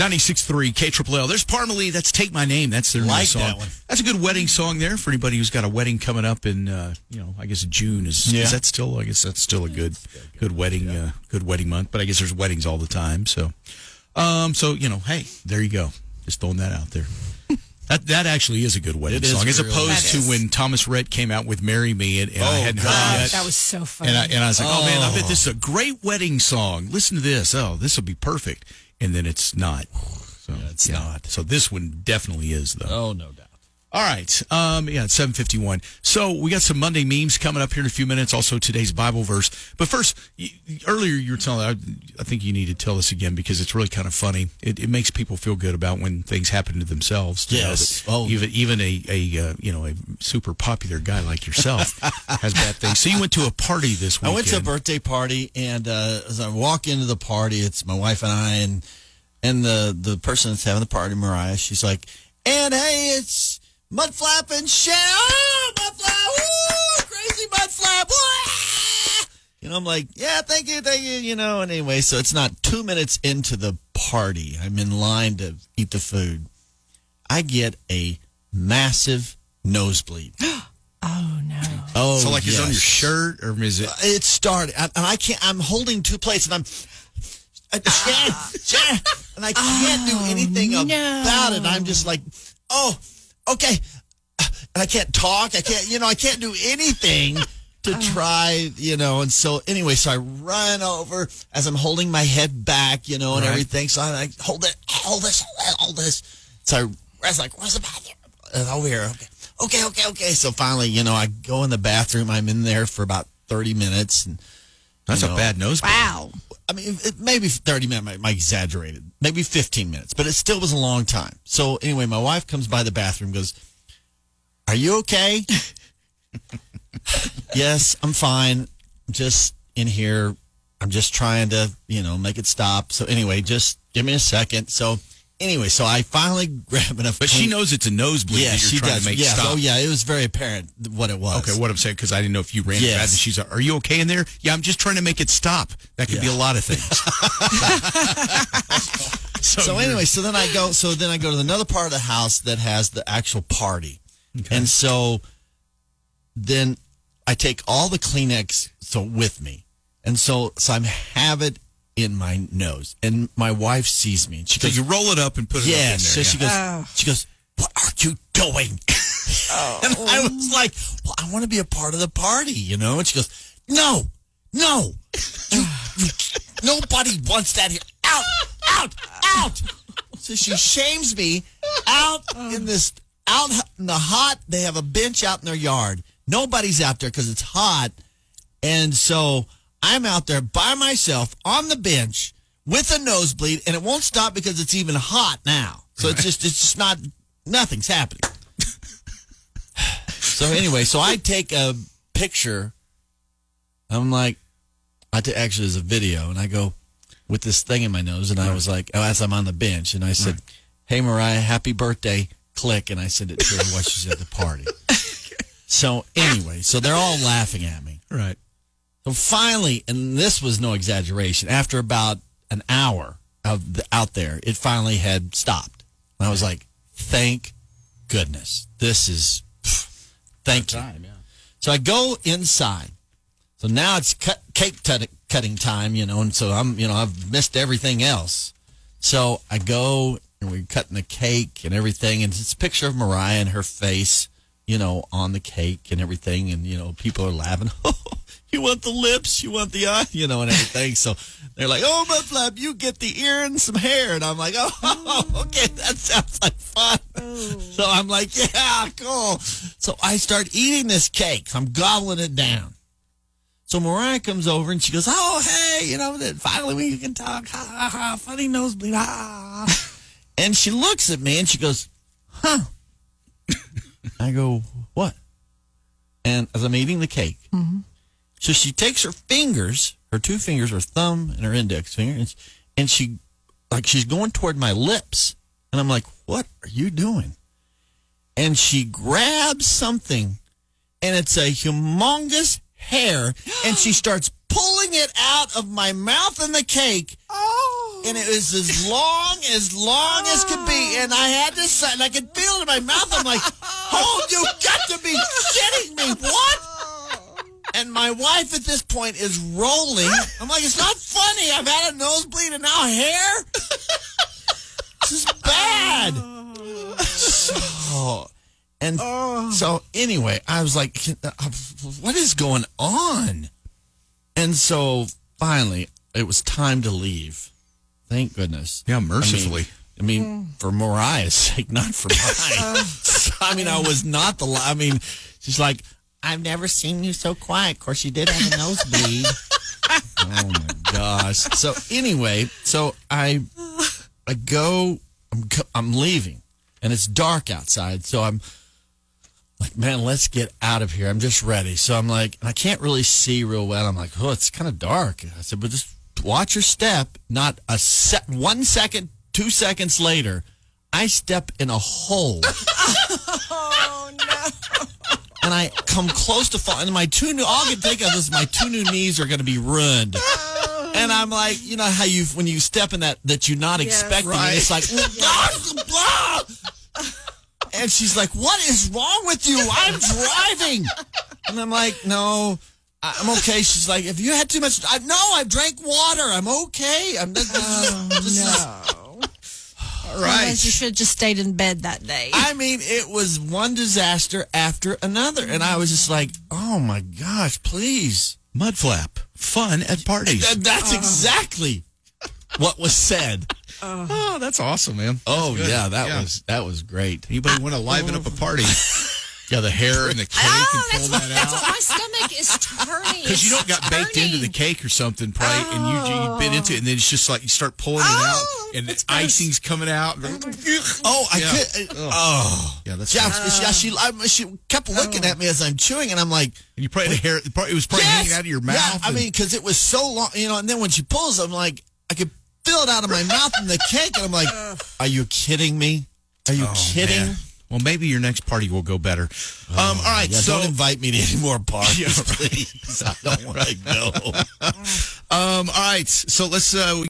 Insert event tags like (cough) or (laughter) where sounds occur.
96.3 K Triple L. There's Parmalee. That's Take My Name. That's their new Like song. that one. That's a good wedding song there for anybody who's got a wedding coming up in, uh, you know, I guess June. Is, Yeah. is that still, I guess that's still a good, good wedding, uh, good wedding month. But I guess there's weddings all the time. So, um, so, you know, hey, there you go. Just throwing that out there. (laughs) That, that actually is a good wedding It is song, as opposed to when Thomas Rhett came out with "Marry Me" and, and I Oh, hadn't God. heard it yet. That was so funny. And I, and I was like, oh. man, I bet Oh. this is a great wedding song. Listen to this. Oh, this will be perfect. And then it's not. So it's not. So this one definitely is, though. Oh, no doubt. All right. Um, yeah, it's 751. So we got some Monday memes coming up here in a few minutes. Also today's Bible verse. But first, earlier you were telling, I, I think you need to tell this again because it's really kind of funny. It, it makes people feel good about when things happen to themselves. to Yes. Oh. Even, even a, a, uh, you know, a super popular guy like yourself (laughs) has bad things. So you went to a party this weekend. I went to a birthday party, and uh, as I walk into the party, it's my wife and I, and and the the person that's having the party, Mariah. She's like, "And hey, it's Mudflap and Shan. Oh, Mudflap! Woo! Crazy Mudflap! Woo! You know, I'm like, yeah, thank you, thank you. You know, and anyway, so it's not two minutes into the party. I'm in line to eat the food. I get a massive nosebleed. (gasps) oh no. Oh, So like it's on your shirt or is it? Uh, it started, and and I can't. I'm holding two plates, and I'm. I- Shan, Shan, and I can't do anything oh, no. about it. I'm just like, oh, okay, and I can't talk. I can't, you know, I can't do anything to (sighs) try, you know. And so, anyway, so I run over as I'm holding my head back, you know, and Right. everything. So I'm like, hold it, hold this, hold it, hold this. So I, I was like, where's the bathroom? And over here. Okay, okay, okay, okay. So finally, you know, I go in the bathroom. I'm in there for about 30 minutes. And, That's you a bad nosebleed. Wow. I mean, it, maybe 30 minutes, I, I exaggerated. Maybe 15 minutes, but it still was a long time. So anyway, my wife comes by the bathroom goes, Are you okay? (laughs) yes, I'm fine. I'm just in here. I'm just trying to, you know, make it stop. So anyway, just give me a second. So anyway, so I finally (laughs) grab enough. But she knows it's a nosebleed Yeah, that you're she trying does. to make yes. stop. Oh yeah, it was very apparent what it was. Okay, what I'm saying because I didn't know if you ran Yes. bad. And she's like, "Are you okay in there?" Yeah, I'm just trying to make it stop. That could be a lot of things. (laughs) (laughs) so, So anyway, so then I go. So then I go to another part of the house that has the actual party, and so then I take all the Kleenex so with me, and so so I'm have it in my nose, and my wife sees me, and she so goes, you roll it up and put it "Yeah." up in there. So yeah. she goes, Oh. she goes, "What are you doing?" (laughs) Oh. and I was like, "Well, I want to be a part of the party, you know." And she goes, "No, no, you, you, nobody wants that here. Out, out, out." So she shames me out oh. in this out in the hot. They have a bench out in their yard. Nobody's out there because it's hot, and so I'm out there by myself on the bench with a nosebleed, and it won't stop because it's even hot now. So it's just it's just not nothing's happening. so anyway, so I take a picture. I'm like, I t- actually there's a video, and I go with this thing in my nose, and I was like, oh, as I'm on the bench, and I said, "Hey Mariah, happy birthday!" Click, and I sent it to her while she's at the party. (laughs) So anyway, so they're all laughing at me. right. So finally, and this was no exaggeration, after about an hour of the, out there, it finally had stopped. And I was like, thank goodness. This is, pff, thank you. So I go inside. So now it's cut, cake tut- cutting time, you know, and so I'm, you know, I've missed everything else. So I go and we're cutting the cake and everything, and it's a picture of Mariah and her face, you know, on the cake and everything, and you know, people are laughing. (laughs) Oh, you want the lips, you want the eye, you know, and everything. so they're like, "Oh, Mudflap, you get the ear and some hair," and I'm like, "Oh, (laughs) oh. okay, that sounds like fun." Oh. So I'm like, "Yeah, cool." So I start eating this cake. I'm gobbling it down. So Mariah comes over and she goes, "Oh, hey, you know, that finally we can talk. Ha ha ha! Funny nosebleed. Ha." And she looks at me and she goes, huh. I go, what? And as I'm eating the cake, mm-hmm. so she takes her fingers, her two fingers, her thumb and her index finger, and, and she, like, she's going toward my lips. And I'm like, what are you doing? And she grabs something, and it's a humongous hair, and she (gasps) starts pulling it out of my mouth and the cake. And it was as long, as long as could be. And I had to say, and I could feel it in my mouth. I'm like, oh, you got to be kidding me. What? And my wife at this point is rolling. I'm like, it's not funny. I've had a nosebleed and now hair. This is bad. So, and so anyway, I was like, uh, what is going on? And so finally, it was time to leave. Thank goodness. Yeah, I mean- mercifully. I mean, hmm. for Mariah's (laughs) sake, not for mine. So, (laughs) (laughs) I mean, I was not the. li- I mean, she's like, I've never seen you so quiet. Of course, you did have a nosebleed. oh my gosh. So anyway, so I, I go. I'm I'm leaving, and it's dark outside. So I'm like, man, let's get out of here. I'm just ready. So I'm like, I can't really see real well. I'm like, oh, it's kind of dark. I said, but just watch your step. Not a set, one second, two seconds later, I step in a hole. (laughs) Oh no. and I come close to fall. And my two new, all I can think of is my two new knees are going to be ruined. Oh. And I'm like, you know how you when you step in that that you're not Yes. expecting, and it's like, blah. (laughs) and she's like, "What is wrong with you? I'm driving." And I'm like, "No, I- I'm okay." She's like, "If you had too much, I, no, I drank water. I'm okay. I'm this, this is- oh, No. All right. Otherwise, you should have just stayed in bed that day. I mean, it was one disaster after another, and I was just like, "Oh my gosh, please!" Mud flap. Fun at parties. That's oh. exactly what was said. Uh-huh. oh, that's awesome, man. Oh Good. yeah, that Yeah. was that was great. Anybody want to liven up a party? (laughs) yeah, the hair and the oh, cake oh, and that's pull what, that that's out. what my stomach is turning. Because you don't got baked into the cake or something, probably, and you you bit into it, and then it's just like you start pulling it Oh, out, and the it's gross. icing's coming out. Oh, oh I Yeah. could. Oh, Yeah, that's yeah. right. yeah, she I, she kept oh. looking at me as I'm chewing, and I'm like, And you probably the hair. It was probably yes! hanging out of your mouth. Yeah, I mean, because it was so long, you know. And then when she pulls, I'm like, I could feel it out of my mouth and the cake, and I'm like, Are you kidding me? Are you Oh, kidding? man. Well, maybe your next party will go better. um, all right, Yeah, so don't invite me to any more parties, Yeah, right. (laughs) please. I don't want to go. (laughs) um, all right, so let's uh,